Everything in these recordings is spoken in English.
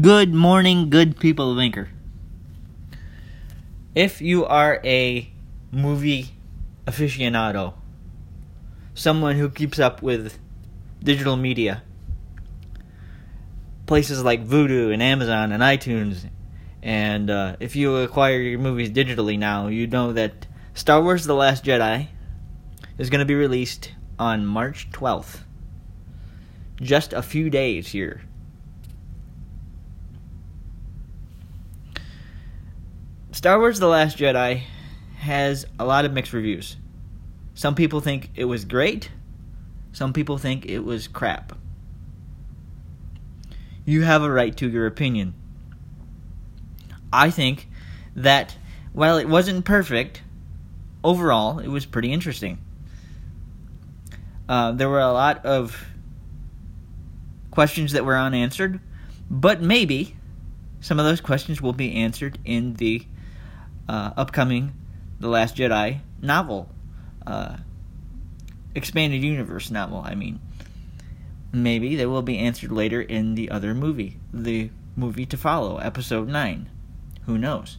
Good morning, good people of Anchor. If you are a movie aficionado, someone who keeps up with digital media, places like Vudu and Amazon and iTunes, and uh, if you acquire your movies digitally now, you know that Star Wars The Last Jedi is going to be released on March 12th. Just a few days here. Star Wars The Last Jedi has a lot of mixed reviews. Some people think it was great, some people think it was crap. You have a right to your opinion. I think that while it wasn't perfect, overall it was pretty interesting. Uh, there were a lot of questions that were unanswered, but maybe some of those questions will be answered in the uh, upcoming The Last Jedi novel, uh, expanded universe novel. I mean, maybe they will be answered later in the other movie, the movie to follow, Episode Nine. Who knows?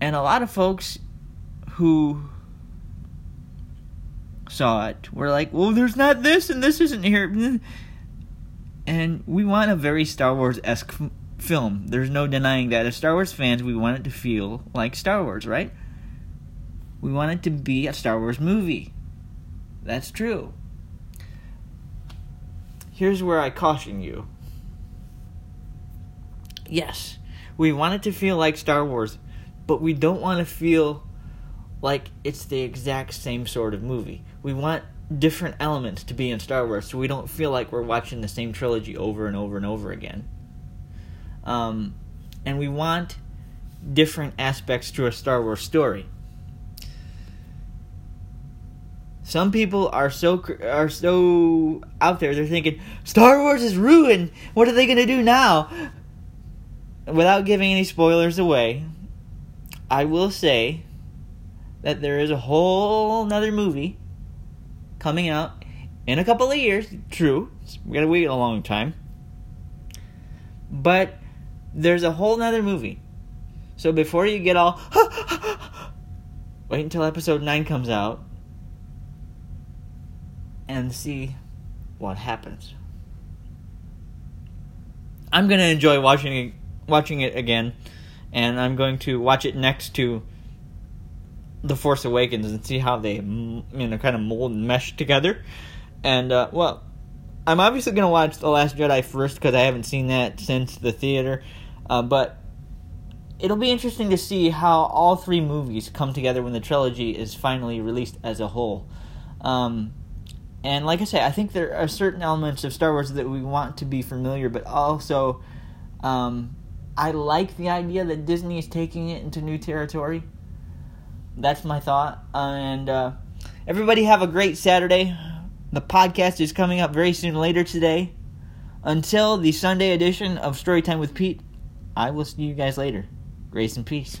And a lot of folks who saw it were like, "Well, there's not this, and this isn't here." And we want a very Star Wars esque film. There's no denying that. As Star Wars fans, we want it to feel like Star Wars, right? We want it to be a Star Wars movie. That's true. Here's where I caution you. Yes, we want it to feel like Star Wars, but we don't want to feel like it's the exact same sort of movie. We want different elements to be in Star Wars so we don't feel like we're watching the same trilogy over and over and over again. Um, and we want different aspects to a Star Wars story. Some people are so are so out there. They're thinking Star Wars is ruined. What are they going to do now? Without giving any spoilers away, I will say that there is a whole another movie coming out in a couple of years. True, we got to wait a long time, but there's a whole nother movie. So before you get all wait until episode 9 comes out and see what happens. I'm going to enjoy watching it, watching it again and I'm going to watch it next to The Force Awakens and see how they you know kind of mold and mesh together. And uh, well, I'm obviously going to watch The Last Jedi first because I haven't seen that since the theater uh, but it'll be interesting to see how all three movies come together when the trilogy is finally released as a whole. Um, and like I say, I think there are certain elements of Star Wars that we want to be familiar, but also um, I like the idea that Disney is taking it into new territory. That's my thought. and uh, everybody have a great Saturday. The podcast is coming up very soon later today. Until the Sunday edition of Storytime with Pete, I will see you guys later. Grace and peace.